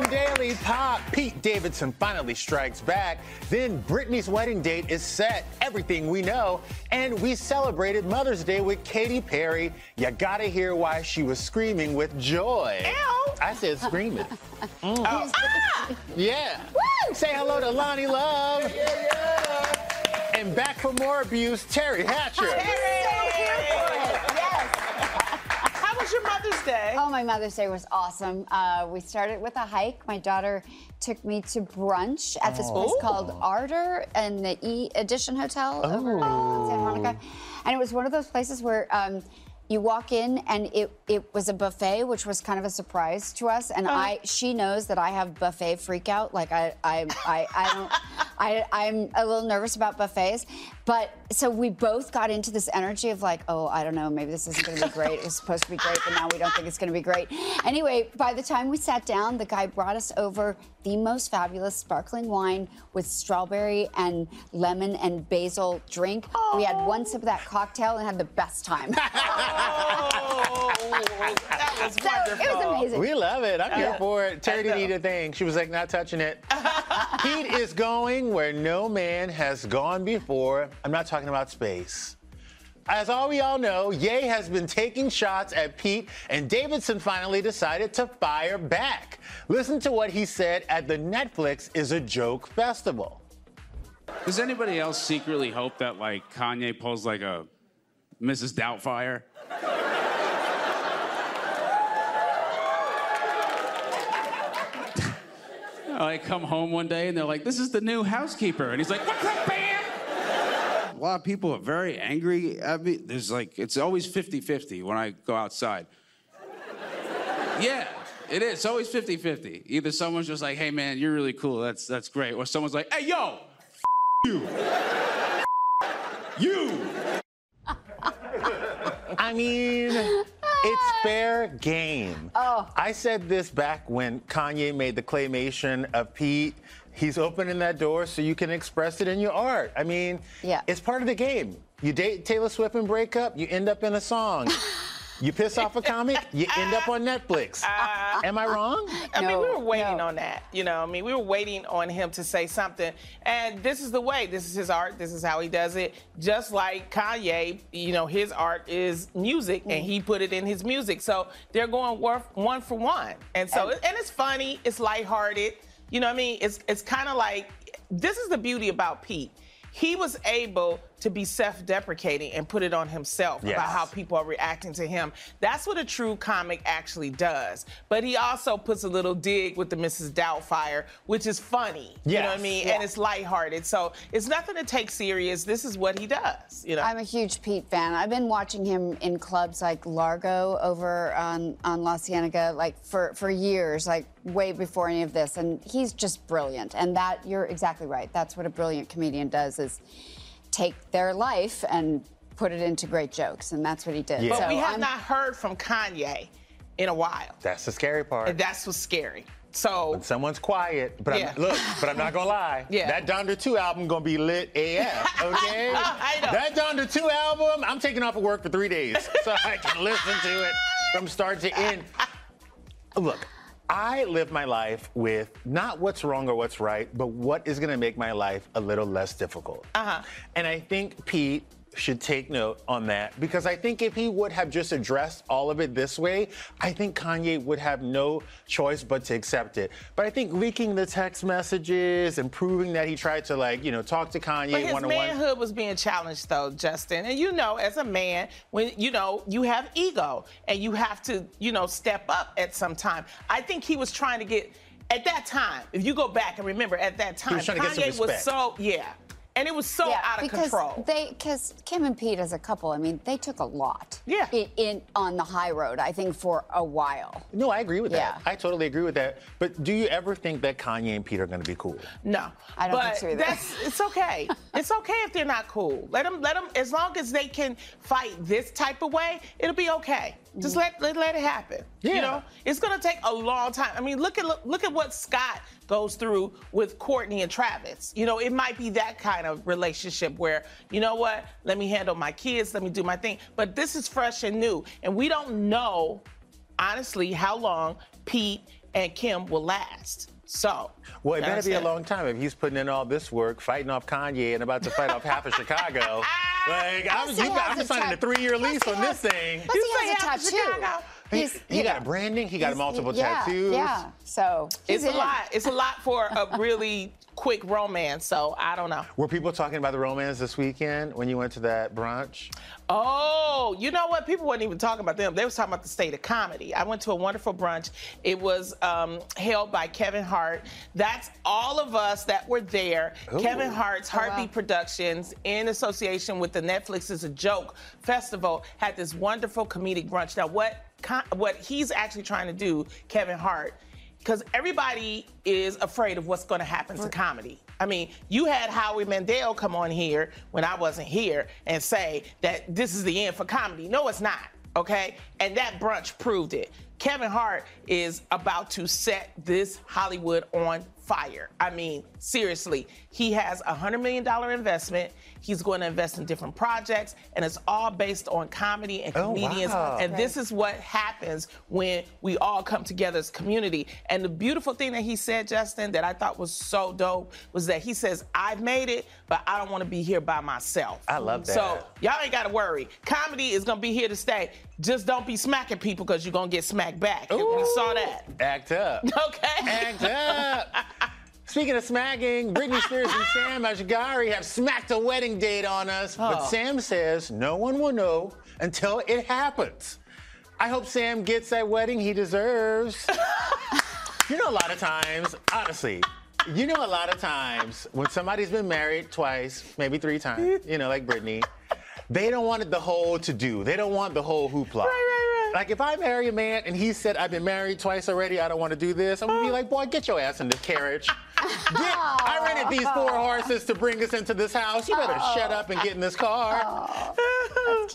on Daily Pop, Pete Davidson finally strikes back. Then Britney's wedding date is set, everything we know. And we celebrated Mother's Day with Katy Perry. You gotta hear why she was screaming with joy. Ow. I said screaming. Oh, ah! Yeah. Woo! Say hello to Loni Love. And back for more abuse, Teri Hatcher. How was your Mother's Day? Oh, my Mother's Day was awesome. Uh, we started with a hike. My daughter took me to brunch at this place called Ardor in the E Edition Hotel over in Santa Monica. And it was one of those places where um, you walk in and it, it was a buffet, which was kind of a surprise to us. And I she knows that I have buffet freak out. Like I I, I, I don't I, I'm a little nervous about buffets. But so we both got into this energy of like, oh, I don't know, maybe this isn't gonna be great. It was supposed to be great, but now we don't think it's gonna be great. Anyway, by the time we sat down, the guy brought us over the most fabulous sparkling wine with strawberry and lemon and basil drink. We had one sip of that cocktail and had the best time. Oh, that was So wonderful. it was amazing. We love it. I'm here for it. Teri I didn't eat a thing. She was like, not touching it. Pete is going where no man has gone before. I'm not talking about space. As all we all know, Ye has been taking shots at Pete, and Davidson finally decided to fire back. Listen to what he said at the Netflix is a Joke festival. Does anybody else secretly hope that like Kanye pulls like a Mrs. Doubtfire? I come home one day and they're like, "This is the new housekeeper," and he's like, "What's up, Bam?" A lot of people are very angry at me. There's like, it's always 50-50 when I go outside. Yeah, it is. It's always 50-50. Either someone's just like, "Hey, man, you're really cool. That's that's great," or someone's like, "Hey, yo, you, you." I mean, it's fair game. Oh. I said this back when Kanye made the claymation of Pete. He's opening that door so you can express it in your art. I mean, Yeah. it's part of the game. You date Taylor Swift and break up, you end up in a song. you piss off a comic, you end up on Netflix. Am I wrong? I mean, we were waiting no. on that. You know, I mean, we were waiting on him to say something. And this is the way. This is his art. This is how he does it. Just like Kanye, you know, his art is music, and he put it in his music. So they're going worth one for one. And so, and it's funny. It's lighthearted. You know what I mean? It's it's kind of like this is the beauty about Pete. He was able to be self-deprecating and put it on himself Yes. about how people are reacting to him. That's what a true comic actually does. But he also puts a little dig with the Mrs. Doubtfire, which is funny. You know what I mean? Yeah. And it's lighthearted. So it's nothing to take serious. This is what he does. You know. I'm a huge Pete fan. I've been watching him in clubs like Largo over on, on La Cienega like for, for years, like way before any of this. And he's just brilliant. And that you're exactly right. That's what a brilliant comedian does is take their life and put it into great jokes. And that's what he did. Yeah. but So we have I'm- not heard from Kanye in a while. That's the scary part. And that's what's scary. So Someone's quiet, but Yeah. I'm, look, but I'm not gonna lie. Yeah. That Donda 2 album gonna be lit AF, okay? I know. That Donda 2 album, I'm taking off of work for three days so I can listen to it from start to end. Look, I live my life with not what's wrong or what's right, but what is gonna make my life a little less difficult. Uh-huh. And I think Pete should take note on that because I think if he would have just addressed all of it this way, I think Kanye would have no choice but to accept it. But I think leaking the text messages and proving that he tried to like, you know, talk to Kanye But his one on one. manhood was being challenged, though, Justin. And you know, as a man, when you know you have ego and you have to, you know, step up at some time. I think he was trying to get at that time. If you go back and remember, at that time, was trying to get some Kanye was so yeah. And it was so out of because control. They because Kim and Pete as a couple, I mean, they took a lot. Yeah. In, in on the high road, I think for a while. No, I agree with that. Yeah. I totally agree with that. But do you ever think that Kanye and Pete are going to be cool? No, I don't but think so. That's it's okay. it's okay if they're not cool. Let them, let them. As long as they can fight this type of way, it'll be okay. Just let, let let it happen. Yeah. You know, it's gonna take a long time. I mean, look at look, look at what Scott goes through with Courtney and Travis. You know, it might be that kind of relationship where you know what, let me handle my kids, let me do my thing. But this is fresh and new, and we don't know honestly how long Pete and Kim will last. So, Well, it better be a long time if he's putting in all this work, fighting off Kanye and about to fight off half of Chicago. Like, I'm, Plus you got, I'm a signing a tat- three-year lease on this thing. Plus You he say has a tattoo. Chicago. He, he got know, branding. He got multiple yeah, tattoos. Yeah. So he's It's a lot. It's a lot for a really quick romance. So I don't know. Were people talking about the romance this weekend when you went to that brunch? Oh, you know what? People weren't even talking about them. They was talking about the state of comedy. I went to a wonderful brunch. It was um, held by Kevin Hart. That's all of us that were there. Kevin Hart's Heartbeat Productions, in association with the Netflix is a Joke Festival, had this wonderful comedic brunch. Now, what co- what he's actually trying to do, Kevin Hart, because everybody is afraid of what's going to happen to comedy. I mean, you had Howie Mandel come on here when I wasn't here and say that this is the end for comedy. No, it's not. Okay, and that brunch proved it. Kevin Hart is about to set this Hollywood on fire. I mean, seriously, he has a $100 million investment. He's going to invest in different projects, and it's all based on comedy and Oh, comedians. wow. And this is what happens when we all come together as community. And the beautiful thing that he said, Justin, that I thought was so dope was that he says, I've made it, but I don't want to be here by myself. I love that. So y'all ain't got to worry. Comedy is going to be here to stay. Just don't be smacking people because you're going to get smacked back. We saw that. Act up. Okay. Act up. Speaking of smacking, Britney Spears and Sam Asghari have smacked a wedding date on us, but Oh. Sam says no one will know until it happens. I hope Sam gets that wedding he deserves. you know, a lot of times, honestly, you know, a lot of times when somebody's been married twice, maybe three times, you know, like Britney, they don't want the whole to do. They don't want the whole hoopla. right, right. Like if I marry a man and he said I've been married twice already, I don't want to do this. I'm gonna be like, boy, get your ass in the carriage. Get, I rented these four horses to bring us into this house. You better shut up and get in this car.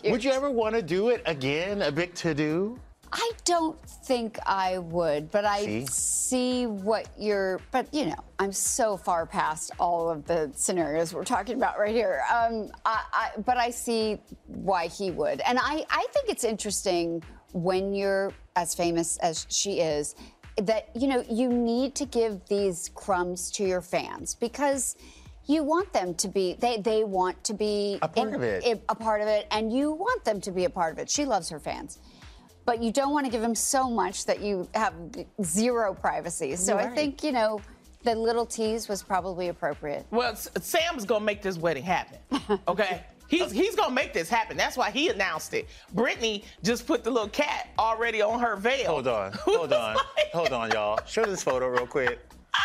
Would you ever want to do it again? A big to do? I don't think I would, but I See? see what you're. But you know, I'm so far past all of the scenarios we're talking about right here. Um, I, I, but I see why he would, and I, I think it's interesting when you're as famous as she is, that you know you need to give these crumbs to your fans because. You want them to be, they, they want to be A part of it. a part of it, and you want them to be a part of it. She loves her fans but you don't want to give them so much that you have zero privacy. So I think, you know, the little tease was probably appropriate. Well, Sam's gonna make this wedding happen. Okay. He's, he's gonna make this happen. That's why he announced it. Britney just put the little cat already on her veil. Hold on, hold on, hold on, y'all. Show this photo real quick. Ah!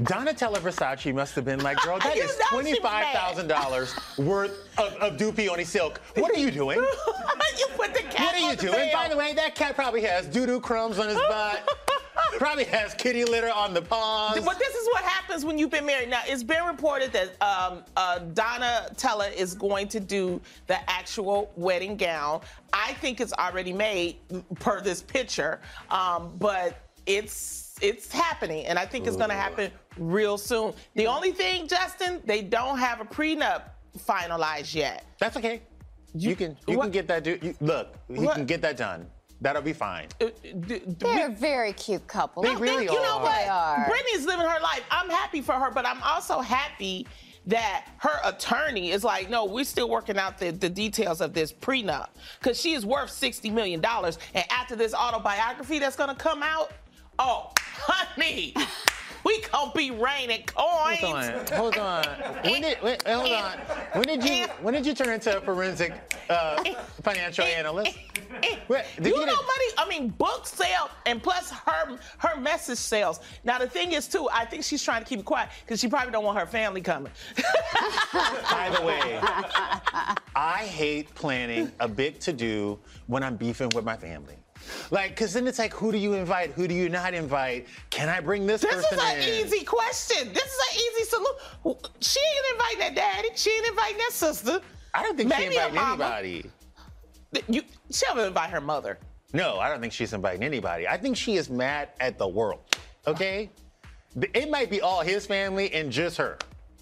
Donatella Versace must have been like, girl, that is know she was twenty-five thousand dollars worth of, of dupioni silk. What are you doing? you put the cat What are you doing? By the way, that cat probably has doo-doo crumbs on his butt. probably has kitty litter on the paws. But this is what happens when you've been married. Now, it's been reported that um, uh, Donatella is going to do the actual wedding gown. I think it's already made per this picture, um, but it's it's happening, and I think it's going to happen real soon. The only thing, Justin, they don't have a prenup finalized yet. That's okay. You, can you what- can get that. Do, you, look, he What? can get that done. That'll be fine. Uh, d- d- They're a very cute couple. They really you know are. what? They are. Britney's living her life. I'm happy for her, but I'm also happy that her attorney is like, no, we're still working out the, the details of this prenup because she is worth $60 million. And after this autobiography that's going to come out, oh, honey, we going to be raining coins. Hold on, hold on. When did wait, hold on? When did you when did you turn into a forensic uh, financial analyst? Wait, you you know get- money. I mean, books sell, and plus her her message sells. Now the thing is too, I think she's trying to keep it quiet because she probably don't want her family coming. By the way, I hate planning a big to do when I'm beefing with my family. Like, because then it's like, who do you invite? Who do you not invite? Can I bring this, This person in? This is an easy question. This is an easy solution. She ain't inviting that daddy. She ain't inviting that sister. I don't think Maybe she inviting anybody. You, she'll invite her mother. No, I don't think she's inviting anybody. I think she is mad at the world. Okay? It might be all his family and just her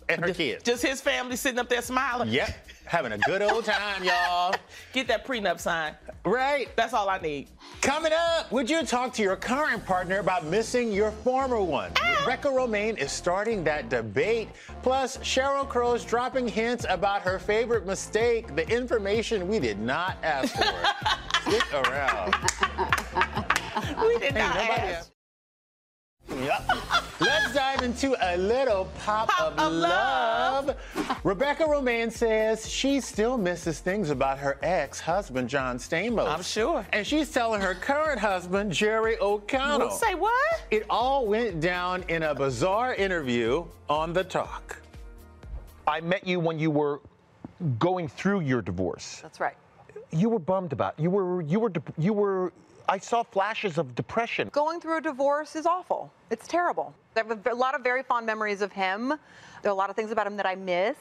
and her kids. Just his family sitting up there smiling. Yep. Having a good old time, y'all. Get that prenup signed. Right. That's all I need. Coming up, would you talk to your current partner about missing your former one? Ah. Rebecca Romijn is starting that debate. Plus, Sheryl Crow's dropping hints about her favorite mistake, the information we did not ask for. Stick around. We did not ask. else. Yep. Let's dive into a little pop, Pop of, of love. love. Rebecca Romijn says she still misses things about her ex-husband, John Stamos. I'm sure. And she's telling her current husband, Jerry O'Connell. Say what? It all went down in a bizarre interview on The Talk. I met you when you were going through your divorce. That's right. You were bummed about. It. You were you were you were. I saw flashes of depression. Going through a divorce is awful. It's terrible. I have a lot of very fond memories of him. There are a lot of things about him that I miss.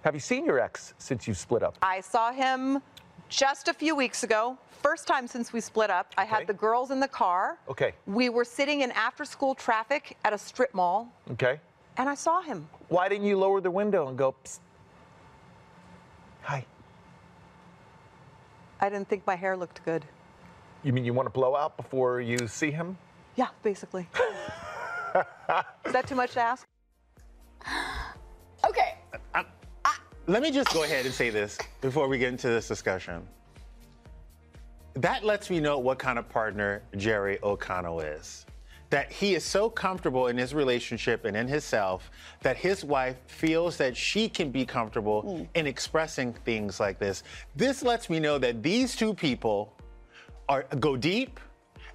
Have you seen your ex since you split up? I saw him just a few weeks ago. First time since we split up. I Okay. had the girls in the car. Okay. We were sitting in after school traffic at a strip mall, Okay. and I saw him. Why didn't you lower the window and go? Psst. Hi. I didn't think my hair looked good. You mean you want to blow out before you see him? Yeah, basically. is that too much to ask? Okay. Let me just go ahead and say this before we get into this discussion. That lets me know what kind of partner Jerry O'Connell is. That he is so comfortable in his relationship and in himself that his wife feels that she can be comfortable hmm. in expressing things like this. This lets me know that these two people are go deep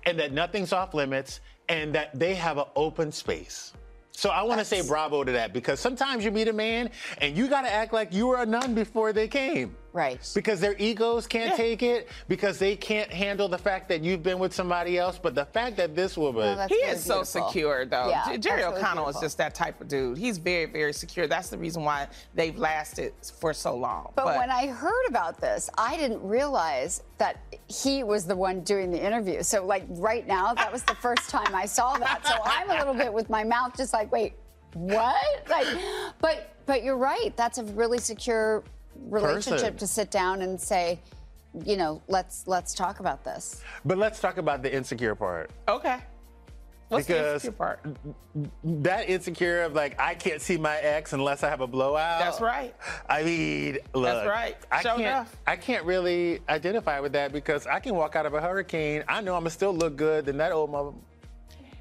and that nothing's off limits and that they have an open space. So I want to say bravo to that because sometimes you meet a man and you got to act like you were a nun before they came. Right. Because their egos can't take it, because they can't handle the fact that you've been with somebody else. But the fact that this woman, Well, that's He really is so secure, though. Yeah, J- Jerry that's really O'Connell is just that type of dude. He's very, very secure. That's the reason why they've lasted for so long. But, when I heard about this, I didn't realize that he was the one doing the interview. So, like, right now, that was the first time I saw that. So I'm a little bit with my mouth just like, wait, what? Like, but but you're right. That's a really secure relationship Person. to sit down and say, you know, let's let's talk about this. but let's talk about the insecure part. okay. What's the Because- insecure part? That insecure of like, I can't see my ex unless I have a blowout. That's right. I mean, look. That's right. I Sure can't. enough. I can't really identify with that because I can walk out of a hurricane. I know I'm gonna still look good than that old mother.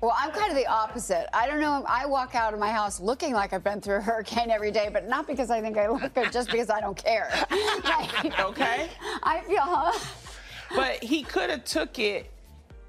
Well, I'm kind of the opposite. I don't know. I walk out of my house looking like I've been through a hurricane every day, but not because I think I look good, just because I don't care. Like, Okay. I feel. But he could have took it.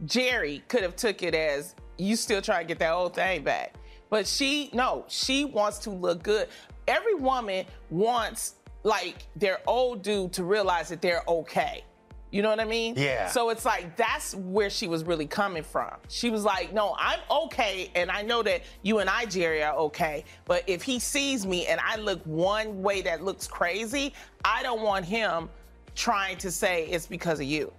Jerry could have took it as you still trying to get that old thing back. But she, no, she wants to look good. Every woman wants like their old dude to realize that they're okay. You know what I mean? Yeah. So it's like that's where she was really coming from. She was like, "No, I'm okay, and I know that you and I, Jerry, are okay. But if he sees me and I look one way that looks crazy, I don't want him trying to say it's because of you.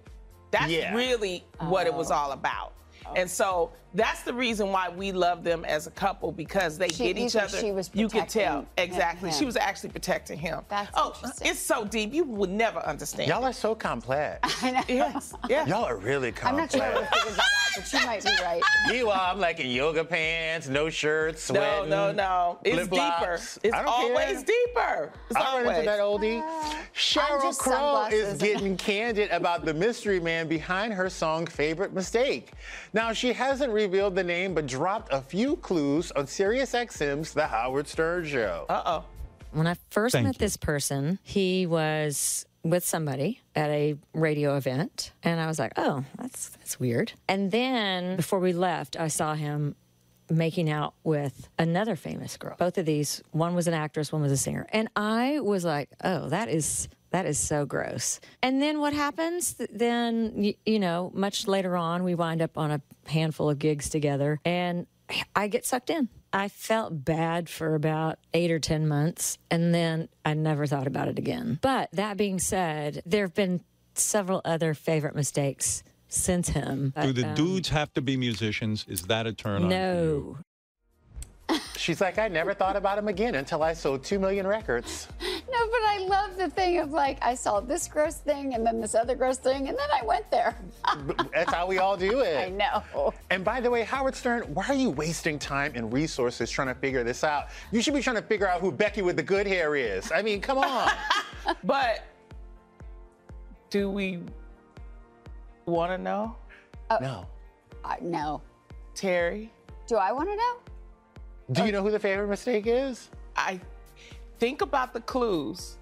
That's Yeah. really what it was Oh. all about. And oh. so that's the reason why we love them as a couple because they She- get each other. she was you could protecting tell him- exactly. She was actually protecting him. That's oh, interesting. it's so deep. You would never understand. Y'all are so complex. I know. yes, yes. Y'all are really complex. I'm not complex. sure I would have figured that out, but you might be right. Meanwhile, I'm like in yoga pants, no shirts, No, sweating. no, no. It's deeper. It's I don't always care. deeper. It's I run always. into that oldie. Uh, Sheryl just Crow is getting candid about the mystery man behind her song Favorite Mistake. Now, she hasn't revealed the name, but dropped a few clues on SiriusXM's The Howard Stern Show. Uh oh. When I first Thank met you. this person, he was with somebody at a radio event, and I was like, "Oh, that's that's weird." And then before we left, I saw him making out with another famous girl. Both of these, one was an actress, one was a singer, and I was like, "Oh, that is." That is so gross. And then what happens? Then, you, you know, much later on, we wind up on a handful of gigs together and I get sucked in. I felt bad for about eight or 10 months, and then I never thought about it again. But that being said, there have been several other favorite mistakes since him. Do the um, dudes have to be musicians? Is that a turn on? No. She's like, I never thought about him again until I sold two million records. No, but I love the thing of like I saw this gross thing and then this other gross thing and then I went there. That's how we all do it. I know. And by the way, Howard Stern, why are you wasting time and resources trying to figure this out? You should be trying to figure out who Becky with the good hair is. I mean, come on. But do we want to know, no. Uh, no. Teri? Do I want to know? Do you uh, know who the favorite mistake is? I think about the clues.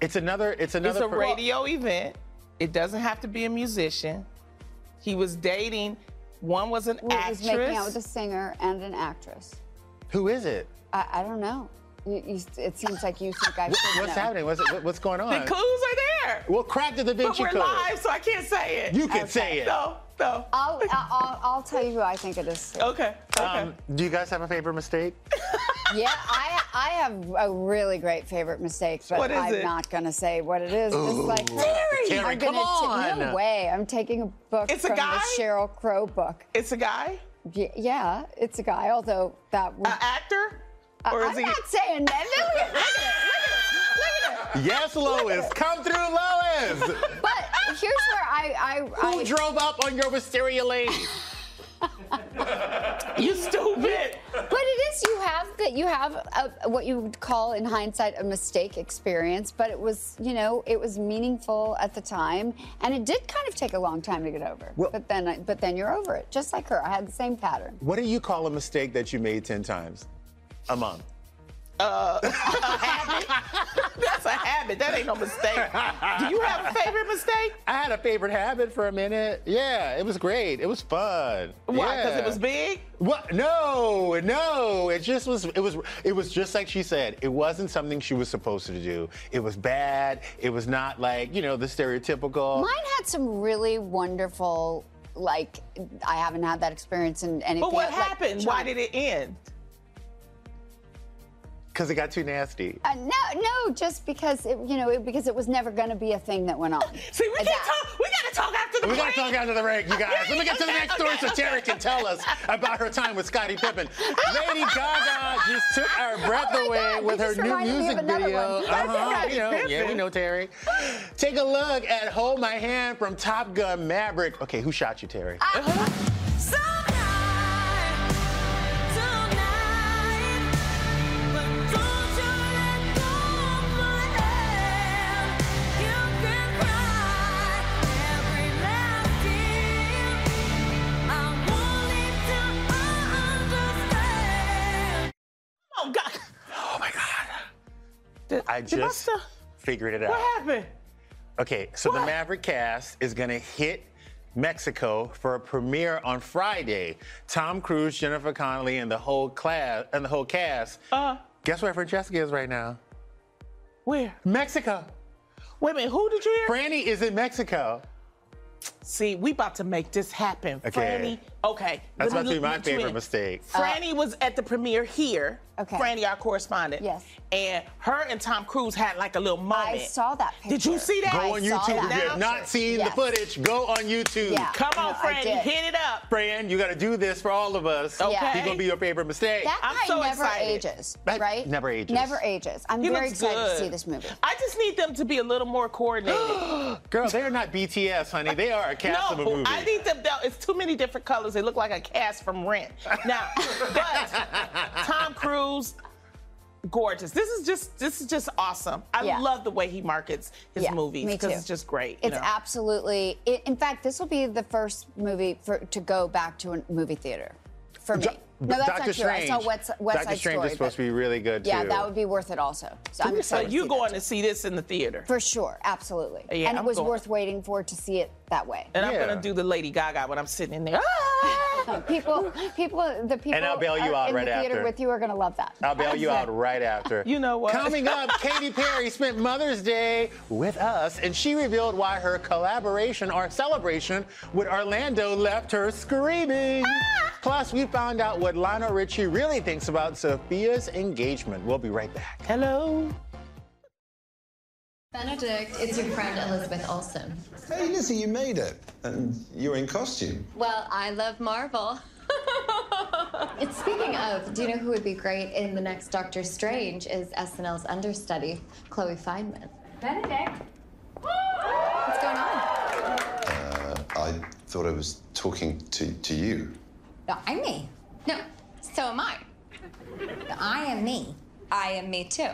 It's another. It's another. it's a per- radio event. It doesn't have to be a musician. He was dating. One was an Well, he actress. was making out with a singer and an actress. Who is it? I, I don't know. You, you, it seems like you think I should What's know. happening? What's, what's going on? the clues are there. Well, crack the Da But we're Code. live, so I can't say it. You can say it. No, no. I'll, I'll, I'll tell you who I think it is. Okay. Okay. Um, do you guys have a favorite mistake? Yeah, I, I have a really great favorite mistake, but What is I'm it? not going to say what it is. It's like, Teri, I'm come gonna ta- on. no way. I'm taking a book It's a from guy? the Sheryl Crow book. it's a guy, Y- yeah, it's a guy, although that would. an actor, or I'm he? not saying that. Look at it. Look at it. Look at it. Look at it. Yes, Lois. Come through, Lois. But here's where I, I, Who I drove up on your wisteria lane? You stupid. But it is you have that you have a, what you would call in hindsight a mistake experience, but it was you know it was meaningful at the time, and it did kind of take a long time to get over. Well- but then I- but then you're over it, just like her. I had the same pattern. What do you call a mistake that you made 10 times a month? Uh, that's a habit. That ain't no mistake. Do you have a favorite mistake? I had a favorite habit for a minute. Yeah, it was great. It was fun. Why? Because Yeah. it was big. What? No, no. It just was. It was. It was just like she said. It wasn't something she was supposed to do. It was bad. It was not like you know the stereotypical. Mine had some really wonderful. Like I haven't had that experience in anything. But what like, happened? Why did it end? Because it got too nasty. Uh, no, no, just because it, you know, it, because it was never going to be a thing that went on. See, we And can't talk. We gotta talk after the We gotta break. talk after the break, you guys. Let me get to the Okay, next story so Teri can tell us about her time with Scottie Pippen. Lady Gaga just took our breath Oh away God, with her new reminded me of music video. one. Uh-huh, Scottie you know, yeah, we know Teri. Take a look at "Hold My Hand" from Top Gun Maverick. Okay, who shot you, Teri? Oh I just figured it out. What happened? Okay, so the Maverick cast is gonna hit Mexico for a premiere on Friday. Tom Cruise, Jennifer Connelly, and the whole class and the whole cast. Uh, Guess where Francesca is right now? where? Mexico. Wait a minute. Who did you hear? Franny is in Mexico. See, we about to make this happen. Okay. Franny. Okay. That's let about me to be my favorite in. mistake. Uh, Franny was at the premiere here. Okay. Franny, our correspondent. Yes. And her and Tom Cruise had like a little moment. I saw that picture. Did you see that? Go on I saw YouTube. If that. you have not seen Yes. the footage, go on YouTube. Yeah. Come on, No, I Franny, hit it up. Fran, you got to do this for all of us. Okay. He's gonna be your favorite mistake. That I'm guy so never excited. ages, That right? never ages. Never ages. I'm He very excited good. to see this movie. I just need them to be a little more coordinated. Girl, they are not BTS, honey. They are a cast of a no, movie. I need them. no, It's too many different colors. They look like a cast from Rent. Now, but Tom Cruise, gorgeous. This is just this is just awesome. I Yeah. love the way he markets his Yeah, movies me because too. it's just great. It's know? absolutely. It, in fact, this will be the first movie for to go back to a movie theater for me. No, that's Doctor not true. I Strange. saw West, West Doctor Side Strange Story. is supposed to be really good too. Yeah, that would be worth it also. So I'm excited. to you going to see this in the theater? For sure, absolutely. Yeah, and it I'm was going. worth waiting for to see it that way. And I'm Yeah. gonna do the Lady Gaga when I'm sitting in there. people, people, the people I'll bail you out in right the theater after. with you are gonna love that. I'll bail you out right after. You know what? Coming up, Katy Perry spent Mother's Day with us, and she revealed why her collaboration or celebration with Orlando left her screaming. Ah! Plus, we found out what Lionel Richie really thinks about Sophia's engagement. We'll be right back. Hello. Benedict, it's your friend Elizabeth Olsen. Hey, Lizzie, you made it. And you're in costume. Well, I love Marvel. it's speaking of, do you know who would be great in the next Doctor Strange is SNL's understudy, Chloe Fineman. Benedict. What's going on? Uh, I thought I was talking to, to you. No, I'm me. No, so am I. I am me. I am me too.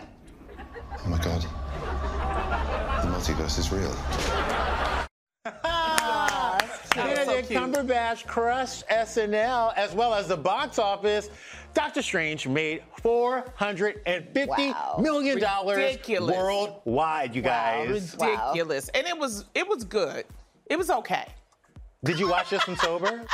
Oh my god. The multiverse is real. Benedict Cumberbatch crushed SNL as well as the box office. Doctor Strange made four hundred and fifty million dollars Ridiculous. worldwide. You guys, Ridiculous. And it was it was good. It was okay. Did you watch this one sober?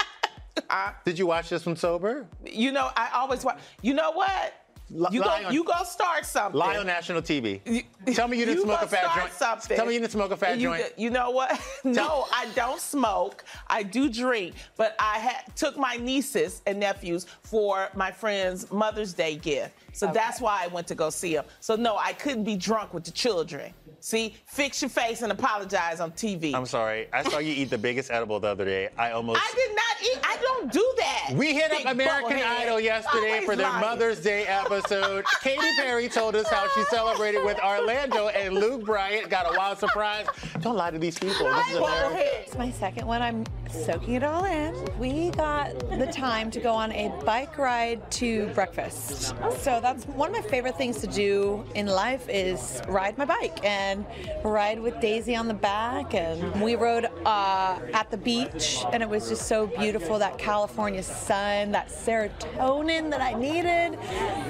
I, Did you watch this one sober? You know, I always watch. You know what? You go, on- you go start something. Lie on national TV. Tell me you didn't smoke go a fat start joint. Something. Tell me you didn't smoke a fat you, joint. You know what? no, I don't smoke. I do drink, but I had took my nieces and nephews for my friend's Mother's Day gift. So that's why I went to go see them. So no, I couldn't be drunk with the children. See, fix your face and apologize on TV. I'm sorry. I saw you eat the biggest edible the other day. I almost. I did not eat. I don't do that. We hit up American bubblehead. Idol yesterday Always for their lying. Mother's Day episode. Katy Perry told us how she celebrated with Orlando, and Luke Bryan got a wild surprise. Don't lie to these people. This is America. It's my second one. I'm soaking it all in. We got the time to go on a bike ride to breakfast. So that's one of my favorite things to do in life is ride my bike and ride with Daisy on the back. And we rode uh, at the beach, and it was just so beautiful. That California sun, that serotonin that I needed,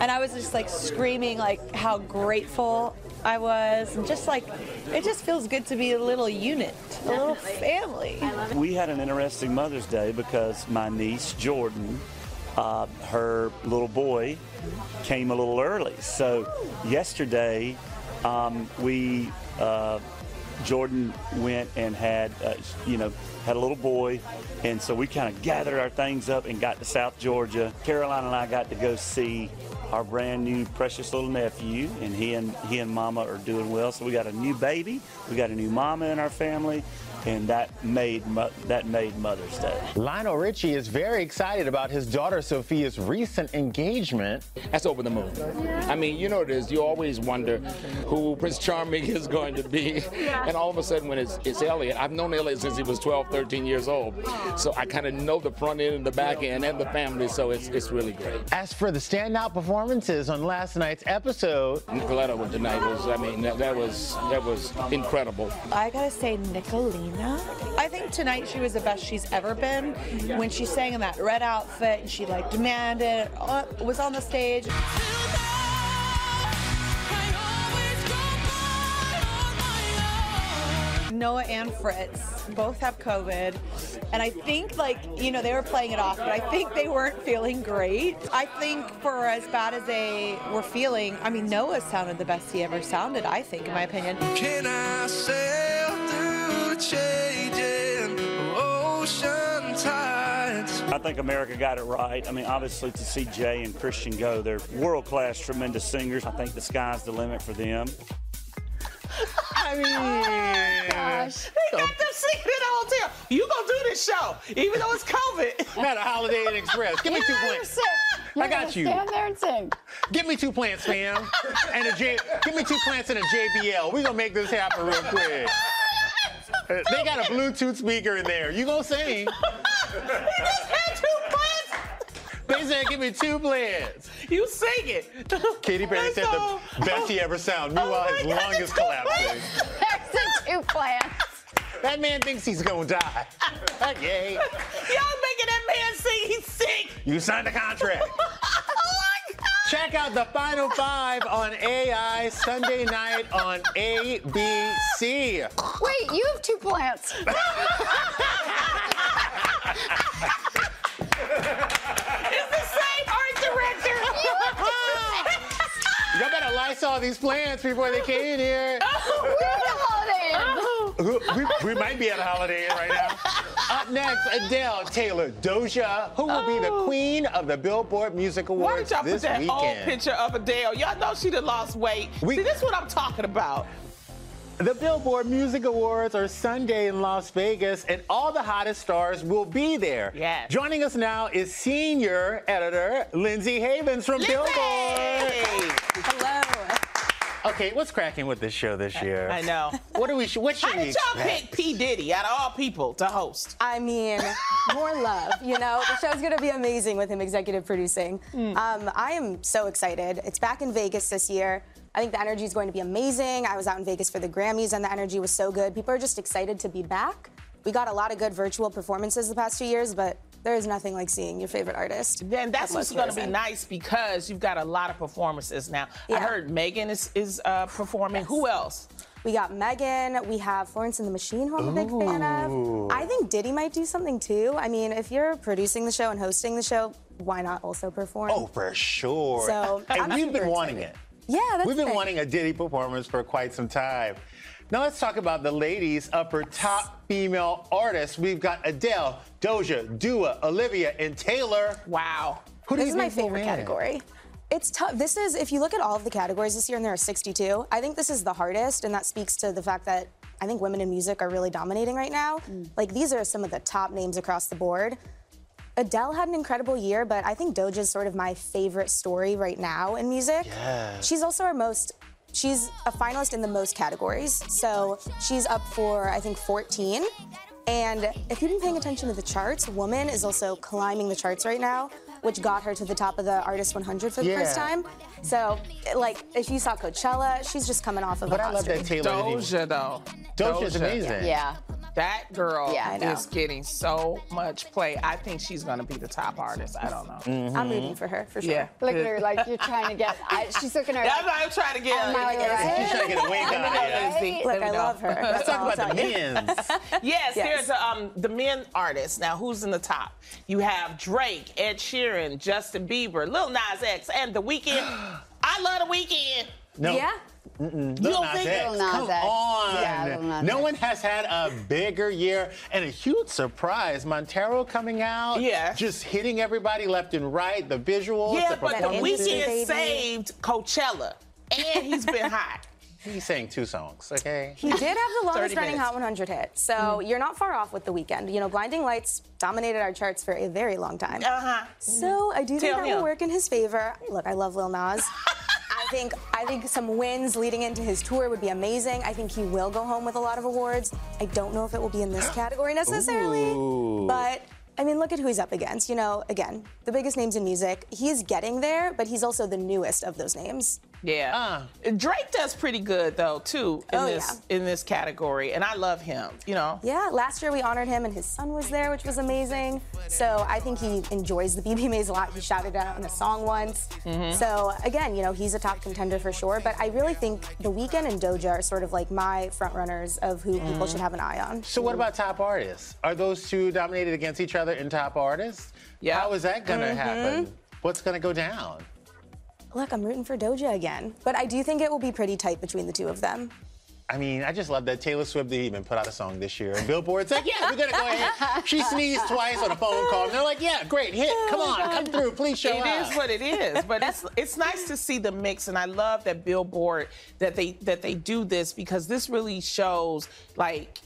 and I was just like screaming like how grateful I was, and just like it just feels good to be a little unit, a little family. We had an interesting Mother's Day because my niece Jordan, uh, her little boy, came a little early. So yesterday, um, we uh, Jordan went and had uh, you know had a little boy, and so we kind of gathered our things up and got to South Georgia. Caroline and I got to go see our brand new precious little nephew, and he and he and Mama are doing well. So we got a new baby, we got a new Mama in our family, and that made mo- that made Mother's Day. Lionel Richie is very excited about his daughter Sophia's recent engagement. That's over the moon. I mean, you know it is. You always wonder who Prince Charming is going to be. And all of a sudden, when it's, it's Elliot, I've known Elliot since he was 12, 13 years old. So I kind of know the front end and the back end and the family. So it's, it's really great. As for the standout performances on last night's episode, Nicoletta with tonight was, I mean, that, that was that was incredible. I gotta say, Nicolina. I think tonight she was the best she's ever been. When she sang in that red outfit and she like demanded, uh, was on the stage. Noah and Fritz both have COVID. And I think, like, you know, they were playing it off, but I think they weren't feeling great. I think for as bad as they were feeling, I mean, Noah sounded the best he ever sounded, I think, in my opinion. Can I sail through the changing ocean tides? I think America got it right. I mean, obviously, to see Jay and Christian go, they're world class, tremendous singers. I think the sky's the limit for them. I mean, oh gosh. They got them singing in the hotel. You gonna do this show, even though it's COVID. Had a Holiday Inn Express. Give me two plants. I got you. Stand there and sing. Give me two plants, fam. And a J. Give me two plants and a JBL. We gonna make this happen real quick. They got a Bluetooth speaker in there. You gonna sing? he just had two plants. They said, give me two plants. You sing it. Katy Perry said the best he ever sound. Meanwhile, oh his lung is collapsing. There's the two plants. That man thinks he's gonna die. Yay. Y'all making that man sing. He's sick. You signed the contract. Check out the final five on AI Sunday night on ABC. Wait, you have two plants. It's the same art director. Y'all better Lysol these plants before they came in here. We're we, we might be at a holiday Inn right now. Up next, Adele, Taylor, Doja, who will be the oh. queen of the Billboard Music Awards Why did y'all put that old picture of Adele? Y'all know she done lost weight. See, this is what I'm talking about. The Billboard Music Awards are Sunday in Las Vegas, and all the hottest stars will be there. Yes. Joining us now is senior editor Lyndsey Havens from Billboard. Hello. Okay, what's cracking with this show this year? I know. What do we? What should How we did y'all expect? pick P. Diddy out of all people to host? I mean, more love. You know, the show's gonna be amazing with him executive producing. Hmm. Um, I am so excited. It's back in Vegas this year. I think the energy is going to be amazing. I was out in Vegas for the Grammys, and the energy was so good. People are just excited to be back. We got a lot of good virtual performances the past two years, but there is nothing like seeing your favorite artist. Then that's what's going to be nice because you've got a lot of performances now. I heard Megan is, is uh, performing. Who else? We got Megan. We have Florence and the Machine, who I'm a big fan of. I think Diddy might do something too. I mean, if you're producing the show and hosting the show, why not also perform? Oh, for sure. So, and I'm we've been wanting excited. it. Yeah, that's We've been thing. wanting a Diddy performance for quite some time. Now let's talk about the ladies of her top female artists. We've got Adele, Doja, Dua, Olivia, and Taylor. Wow. Who this is my favorite category. It's tough. This is, if you look at all of the categories this year, and there are 62, I think this is the hardest, and that speaks to the fact that I think women in music are really dominating right now. Mm. Like, these are some of the top names across the board. Adele had an incredible year, but I think Doja is sort of my favorite story right now in music. Yeah. She's also our most, she's a finalist in the most categories. So she's up for, I think, 14. And if you've been paying attention to the charts, Woman is also climbing the charts right now, which got her to the top of the Artist 100 for the first time. So, like, if you saw Coachella, she's just coming off of But a I hot love that. Taylor didn't Doja, though. Doja's amazing. Yeah. That girl Yeah, I know. is getting so much play. I think she's going to be the top artist. I don't know. Mm-hmm. I'm rooting for her, for sure. Yeah. Look at her like you're trying to get. I, she's looking at her. That's like, what I'm trying to get. I'm not Yes. right. She's trying to get a wink Let me on it. Look, Let I know. love her. Let's talk about the tell you. men's. Yes, Yes. there's um, the men artists. Now, who's in the top? You have Drake, Ed Sheeran, Justin Bieber, Lil Nas X, and The Weeknd. I love The Weeknd. No. Yeah? Mm-mm. You don't Nas think- X. Lil Nas Come X. on. Yeah, Lil Nas no X. one has had a bigger year and a huge surprise. Montero coming out. Yeah. Just hitting everybody left and right. The visuals. Yeah, the but The performances. Weeknd baby. saved Coachella, and he's been hot. He sang two songs, okay? He did have the longest running. Hot 100 hit, so you're not far off with the Weeknd. You know, Blinding Lights dominated our charts for a very long time. Uh-huh. So I do think Tell that him. will work in his favor. Look, I love Lil Nas. I think I think some wins leading into his tour would be amazing. I think he will go home with a lot of awards. I don't know if it will be in this category necessarily, Ooh. but I mean, look at who he's up against. You know, again, the biggest names in music. He's getting there, but he's also the newest of those names. Yeah. Drake does pretty good though too in Oh, this in this category, and I love him. You know. Yeah, last year we honored him and his son was there, which was amazing. So I think he enjoys the BBMAs a lot. He shouted out in a song once. Mm-hmm. So again, you know, he's a top contender for sure. But I really think The Weeknd and Doja are sort of like my front runners of who Mm-hmm. people should have an eye on. So what about top artists? Are those two dominated against each other in top artists? Yeah. How is that gonna Mm-hmm. happen? What's gonna go down? Look, I'm rooting for Doja again. But I do think it will be pretty tight between the two of them. I mean, I just love that Taylor Swift didn't even put out a song this year. And Billboard's like, yeah, we're gonna go ahead. She sneezed twice on a phone call. And they're like, yeah, great, hit. Oh come on, come through, please show It up. is what it is, but it's it's nice to see the mix, and I love that Billboard that they that they do this because this really shows like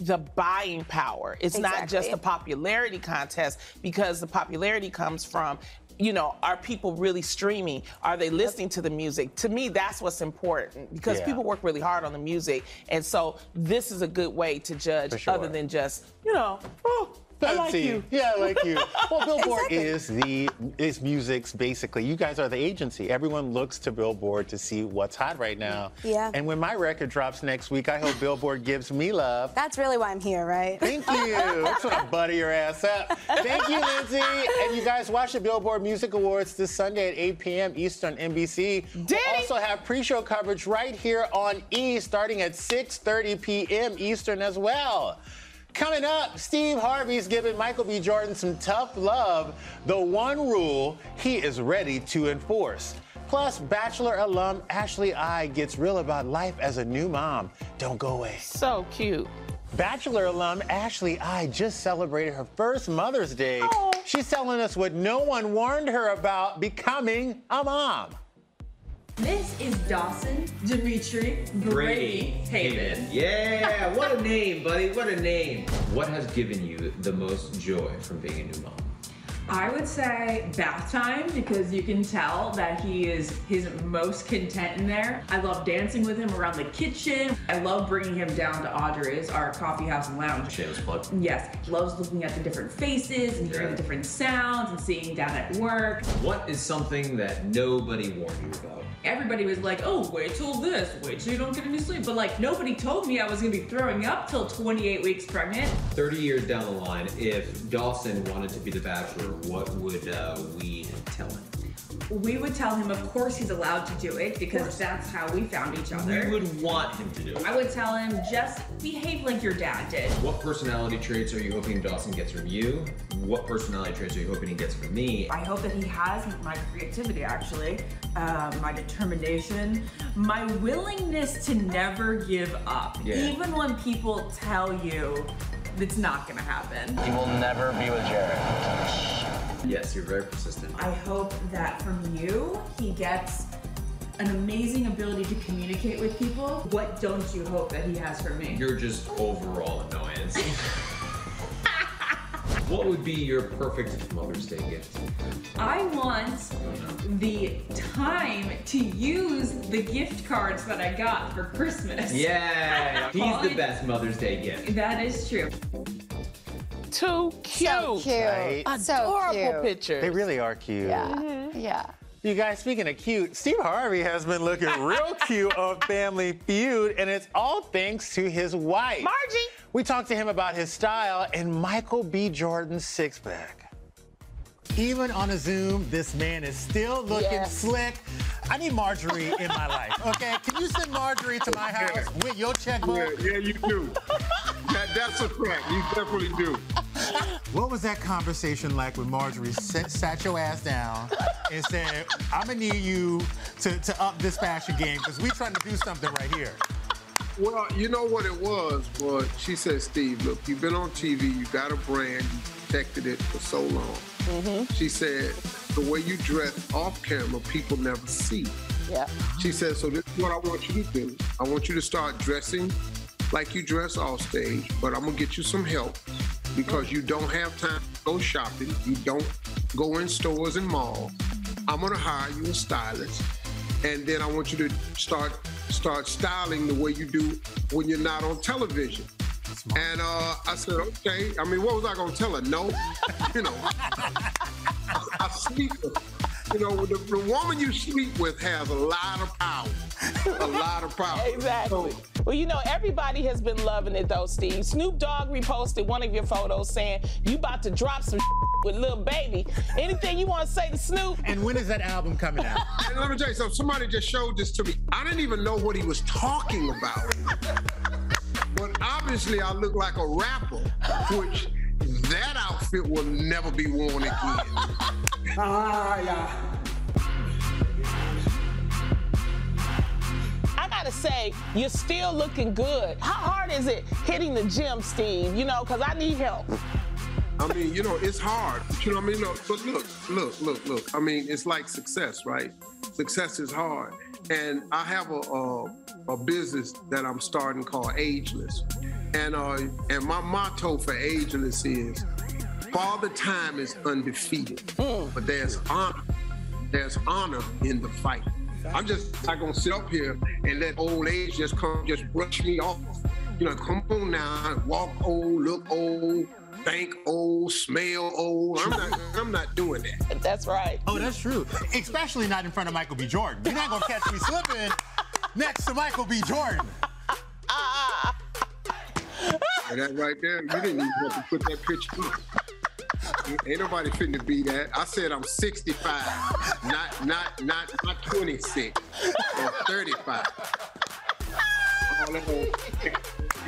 the buying power. It's not just a popularity contest because the popularity comes from. You know, are people really streaming? Are they listening to the music? To me, that's what's important because Yeah. people work really hard on the music. And so this is a good way to judge sure. other than just, you know, oh, I like Fancy. you. Yeah, I like you. Well, Billboard Exactly. is the is music's basically. You guys are the agency. Everyone looks to Billboard to see what's hot right now. Yeah. And when my record drops next week, I hope Billboard gives me love. That's really why I'm here, right? Thank you. That's what I butter your ass up. Thank you, Lyndsey. And you guys watch the Billboard Music Awards this Sunday at 8 p.m. Eastern NBC. We also have pre-show coverage right here on E starting at 6:30 p.m. Eastern as well. Coming up, Steve Harvey's giving Michael B. Jordan some tough love. The one rule he is ready to enforce. Plus, Bachelor alum Ashley I gets real about life as a new mom. Don't go away. So cute. Bachelor alum Ashley I just celebrated her first Mother's Day. Oh. She's telling us what no one warned her about becoming a mom. This is Dawson Dimitri Brady Haibon. Yeah, what a name, buddy. What a name. What has given you the most joy from being a new mom? I would say bath time because you can tell that he is his most content in there. I love dancing with him around the kitchen. I love bringing him down to Audrey's, our coffee house and lounge. Shameless plug. Yes, loves looking at the different faces and hearing Yeah. the different sounds and seeing dad at work. What is something that nobody warned you about? Everybody was like, oh, wait till this, wait till you don't get any sleep. But like, nobody told me I was gonna be throwing up till 28 weeks pregnant. 30 years down the line, if Dawson wanted to be the bachelor, what would uh, we tell him? We would tell him, of course, he's allowed to do it because that's how we found each other. We would want him to do it. I would tell him, just behave like your dad did. What personality traits are you hoping Dawson gets from you? What personality traits are you hoping he gets from me? I hope that he has my creativity, actually, uh, my determination, my willingness to never give up, Yeah. even when people tell you it's not gonna happen. He will never be with Jared. Yes, you're very persistent. I hope that from you, he gets an amazing ability to communicate with people. What don't you hope that he has from me? You're just overall annoyance. what would be your perfect Mother's Day gift? I want the time to use the gift cards that I got for Christmas. Yeah, he's the best Mother's Day gift. That is true. Too cute. So cute. Right? So Adorable cute. pictures. They really are cute. Yeah. Yeah. You guys, speaking of cute, Steve Harvey has been looking real cute on Family Feud, and it's all thanks to his wife. Margie. We talked to him about his style and Michael B. Jordan's six pack. Even on a Zoom, this man is still looking Yes. slick. I need Marjorie in my life, okay? Can you send Marjorie to my house with your checkbook? Yeah, yeah, you do. that, that's a fact. You definitely do. What was that conversation like when Marjorie sat, sat your ass down and said, I'm gonna need you to, to up this fashion game because we're trying to do something right here. Well, you know what it was, but she said, Steve, look, you've been on TV, you got a brand, you protected it for so long. Mm-hmm. She said, the way you dress off camera, people never see. Yeah. She said, so this is what I want you to do. I want you to start dressing like you dress off stage, but I'm gonna get you some help because you don't have time to go shopping. You don't go in stores and malls. I'm gonna hire you a stylist, and then I want you to start start styling the way you do when you're not on television. And uh, I said, okay. I mean, what was I gonna tell her? No, you know. I sleep with. You know, the, the woman you sleep with has a lot of power. A lot of power. Exactly. Well, you know, everybody has been loving it though, Steve. Snoop Dogg reposted one of your photos saying you about to drop some with Lil Baby. Anything you want to say to Snoop? And when is that album coming out? And let me tell you something. Somebody just showed this to me. I didn't even know what he was talking about. But obviously, I look like a rapper, which that outfit will never be worn again. Ah, yeah. I gotta say, you're still looking good. How hard is it hitting the gym, Steve? You know, because I need help. I mean, you know, it's hard. You know what I mean? No, but look, look, look, look. I mean, it's like success, right? Success is hard. And I have a a, a business that I'm starting called Ageless. And uh, and my motto for Ageless is Father Time is undefeated, but there's honor. There's honor in the fight. I'm just not gonna sit up here and let old age just come, just brush me off. You know, come on now, walk old, look old. think old, smell old. I'm not. I'm not doing that. That's right. Oh, that's true. Especially not in front of Michael B. Jordan. You're not gonna catch me slipping next to Michael B. Jordan. And that right there, you didn't even have to put that picture up. Ain't nobody finna be that. I said I'm 65, not not not not 26 or 35. All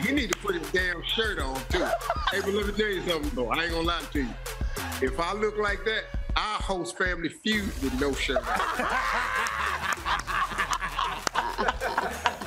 You need to put his damn shirt on too. Hey, but let me tell you something though. I ain't gonna lie to you. If I look like that, I host Family Feud with no shirt.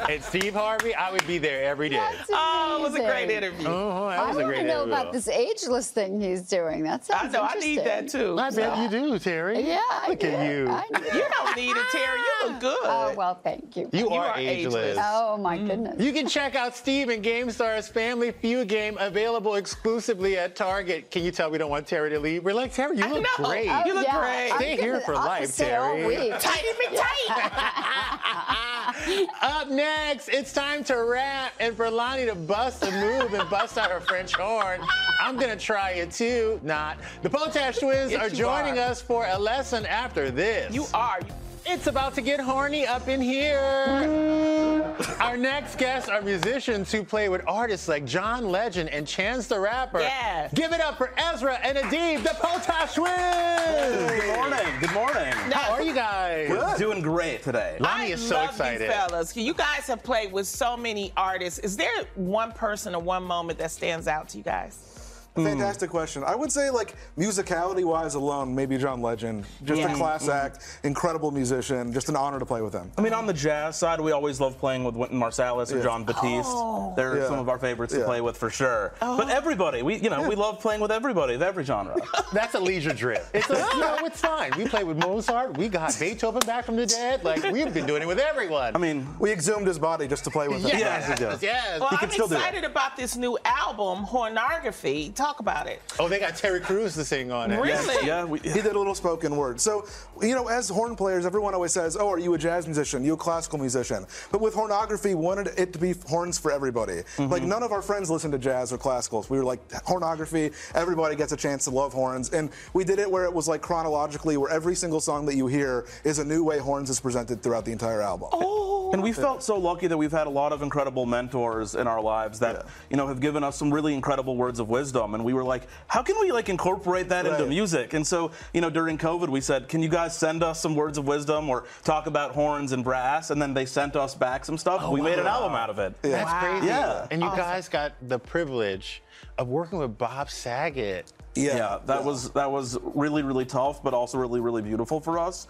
And Steve Harvey, I would be there every day. That's Oh, it was a great amazing. interview. Oh, that I was a want great to know about this ageless thing he's doing. That sounds I sounds know. I need that interesting. too. I bet you do, Teri. Yeah, I Look do. at you. I. You don't need it, Teri. You look ah. Ah, good. Oh well, thank you. You, are, are ageless. ageless. Oh my mm. goodness. You can check out Steve and GameStar's Family Feud game available exclusively at Target. Can you tell we don't want Teri to leave? We're like, Teri, you look know. great. Oh, You look oh, yeah. great. I'm Stay here for life, stay all Teri. week. Tighty McTight. Up next, it's time to rap and for Loni to bust a move and bust out her French horn. I'm gonna try it too. Not. The Potash Twins Yes, are joining are. us for a lesson after this. You are. It's about to get horny up in here. Mm. Our next guests are musicians who play with artists like John Legend and Chance the Rapper. Yeah. Give it up for Ezra and Adib, the Potash Twins. Good morning. Good morning. How are you guys? We're doing great today. Loni I is so love excited. You fellas. You guys have played with so many artists. Is there one person or one moment that stands out to you guys? Hmm. Fantastic question. I would say, like, musicality wise alone, maybe John Legend. Just Yeah. a class mm-hmm. act, incredible musician, just an honor to play with him. I mean, on the jazz side, we always love playing with Wynton Marsalis and Yeah. Jon Batiste. Oh. They're Yeah. some of our favorites to Yeah. play with for sure. Oh. But everybody, we you know, we love playing with everybody of every genre. That's a leisure trip. It's a, you know, it's fine. We played with Mozart. We got Beethoven back from the dead. Like we've been doing it with everyone. I mean, we exhumed his body just to play with him. Yes, Yeah. yes. Well, He I'm can still do excited about this new album, Hornography. Talk about it. Oh, they got Terry Crews to sing on it. Really? Yeah, we, he did a little spoken word. So, you know, as horn players, everyone always says, "Oh, are you a jazz musician? You a classical musician?" But with hornography, we wanted it to be horns for everybody. Mm-hmm. Like none of our friends listen to jazz or classicals. We were like hornography. Everybody gets a chance to love horns, and we did it where it was like chronologically, where every single song that you hear is a new way horns is presented throughout the entire album. Oh. And we felt so lucky that we've had a lot of incredible mentors in our lives that you know have given us some really incredible words of wisdom. And we were like, how can we like incorporate that into music? And so you know during COVID, we said, can you guys send us some words of wisdom or talk about horns and brass? And then they sent us back some stuff. we made an album out of it. That's crazy. Yeah. And you guys got the privilege of working with Bob Saget. Yeah, that was that was really really tough, but also really really beautiful for us.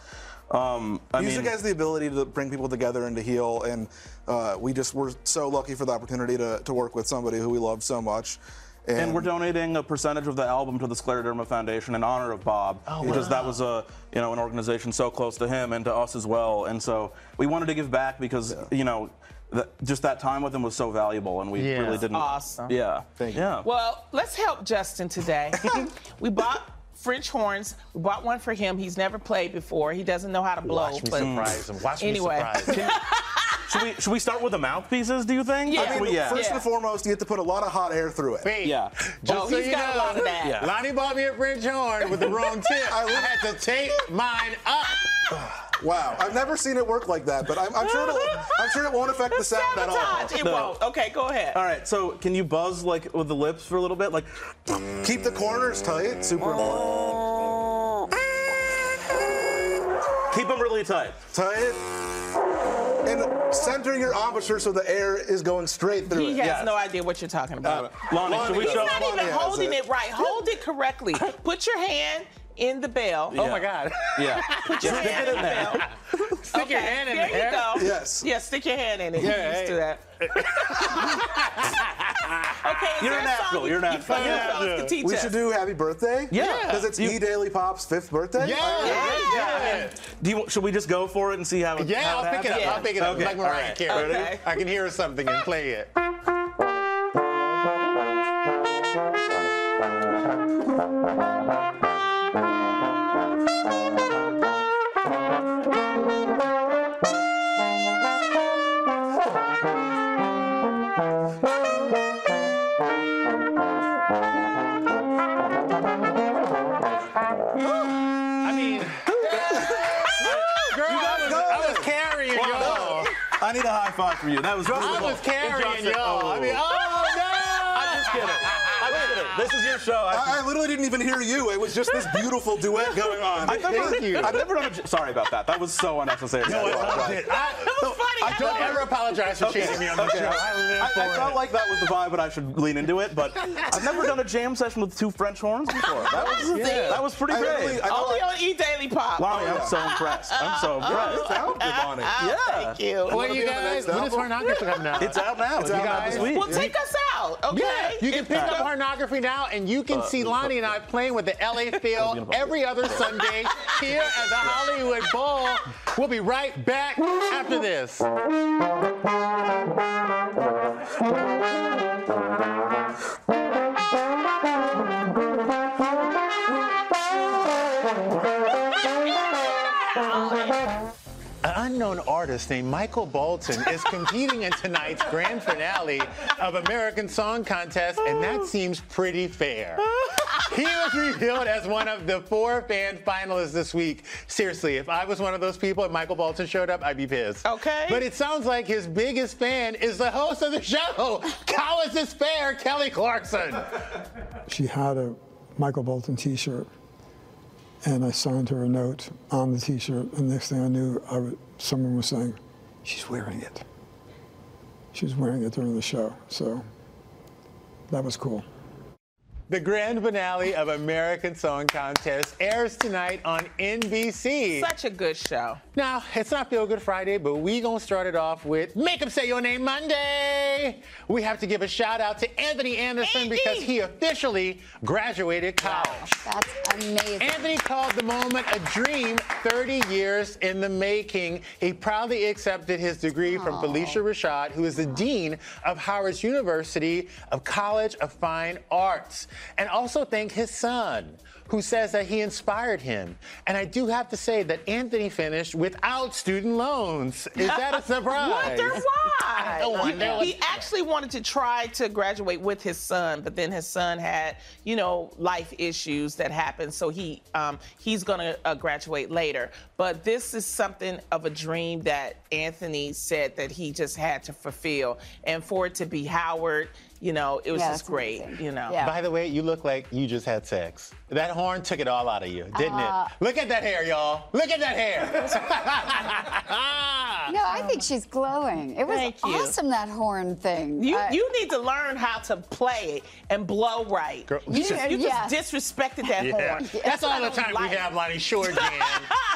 Um, I Music mean, has the ability to bring people together and to heal, and uh, we just were so lucky for the opportunity to, to work with somebody who we love so much. And we're donating a percentage of the album to the Scleroderma Foundation in honor of Bob, Oh, because wow. that was a you know an organization so close to him and to us as well. And so we wanted to give back because you know th- just that time with him was so valuable, and we Yeah. really didn't. Awesome. Yeah. Thank you. Yeah. Well, let's help Justin today. we bought French horns. We bought one for him. He's never played before. He doesn't know how to blow. Watch me but surprise him. Watch me anyway. surprise him. should we should we start with the mouthpieces? Do you think? I mean, yeah. First and foremost, you have to put a lot of hot air through it. Wait. Yeah. Oh, Just Oh, so he's you got a know, lot of that. Yeah. Loni bought me a French horn with the wrong tip. I had to tape mine up. Wow, I've never seen it work like that, but I'm, I'm sure it'll, I'm sure it won't affect the sound at all. It No. won't. Okay, go ahead. All right. So can you buzz like with the lips for a little bit, like? Keep the corners tight. Super important. Oh. Keep them really tight. Tight. And center your embouchure so the air is going straight through He it. has no idea what you're talking uh, about. Loni, should we He's show? not Loni even holding it. it. right. Hold it correctly. Put your hand in the bell. Oh my God. Yeah. Put your Stick hand in in the there. bell. Stick your hand in there there. you go. Yes. Yeah, stick your hand in it. Yeah, you used hey. to that. okay, is You're there an a asshole, song you're an you, asshole. you fellas could teach We should do happy birthday. Yeah. Because it's You- E Daily Pop's fifth birthday. Yeah, oh, yeah, yeah. Do you? Should we just go for it and see how it? Yeah, how I'll pick it up. happens? I'll pick it up. Okay. Like Mariah all right. Carey. Okay. I can hear something and play it. five for you. That was I beautiful. was carrying y'all. I mean, oh, oh no! I'm just kidding. I'm just kidding. This is your show. I, I literally didn't even hear you. It was just this beautiful duet going on. I've never, Thank you. I've never done a. Sorry about that. That was so unnecessary. No, it wasn't. I, I don't ever apologize for cheating me on the Okay. show. I live I, for I felt it. like that was the vibe, but I should lean into it. But I've never done a jam session with two French horns before. That was Yeah. that was pretty I great. literally- I know Only on E Daily Pop. Loni, I'm so impressed. I'm so oh, impressed. sound good on it. Oh, yeah. Thank you. What wanna you be on guys? When is album? Hornography coming out? It's out now. It's You out now guys- this week. Well, take us out, okay? Yeah, you can pick up Hornography now, and you can see Loni and I playing with the LA Phil every other Sunday here at the Hollywood Bowl. We'll be right back after this. Artist named Michael Bolton is competing in tonight's grand finale of American Song Contest, and that seems pretty fair. He was revealed as one of the four fan finalists this week. Seriously, if I was one of those people and Michael Bolton showed up, I'd be pissed. Okay. But it sounds like his biggest fan is the host of the show, College is Fair, Kelly Clarkson. She had a Michael Bolton T-shirt, and I signed her a note on the T-shirt. And next thing I knew, I w- someone was saying, "She's wearing it." She was wearing it during the show, so that was cool. The grand finale of American Song Contest airs tonight on NBC. Such a good show. Now, it's not Feel Good Friday, but we gonna start it off with Make 'em Say Your Name Monday. We have to give a shout out to Anthony Anderson because he officially graduated college. That's amazing. Anthony called the moment a dream 30 years in the making. He proudly accepted his degree from Phylicia Rashad, who is the Dean of Howard's University of College of Fine Arts. And also thank his son, who says that he inspired him. And I do have to say that Anthony finished without student loans. Is that a surprise? Wonder why? I wonder. He actually wanted to try to graduate with his son, but then his son had, you know, life issues that happened, so he um, he's gonna uh, graduate later. But this is something of a dream that Anthony said that he just had to fulfill, and for it to be Howard, you know, it was Yeah, just great. amazing. You know. Yeah. By the way, you look like you just had sex. That horn took it all out of you, didn't Uh, it? Look at that hair, y'all. Look at that hair. No, I think she's glowing. It was Thank you. awesome that horn thing. You I- you need to learn how to play it and blow right. Girl, you you just, you yes. just disrespected that Yeah. horn. That's all the time like. we have, Loni. Short jam.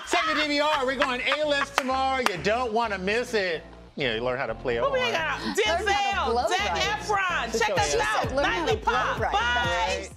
Save the DVR. We're going A-list tomorrow. You don't want to miss it. Yeah, you learn how to play a What we horn. got? Learn how to blow Denzel, Zac. Efron. Check us out. Learn Nightly Pop. right. Bye. That's-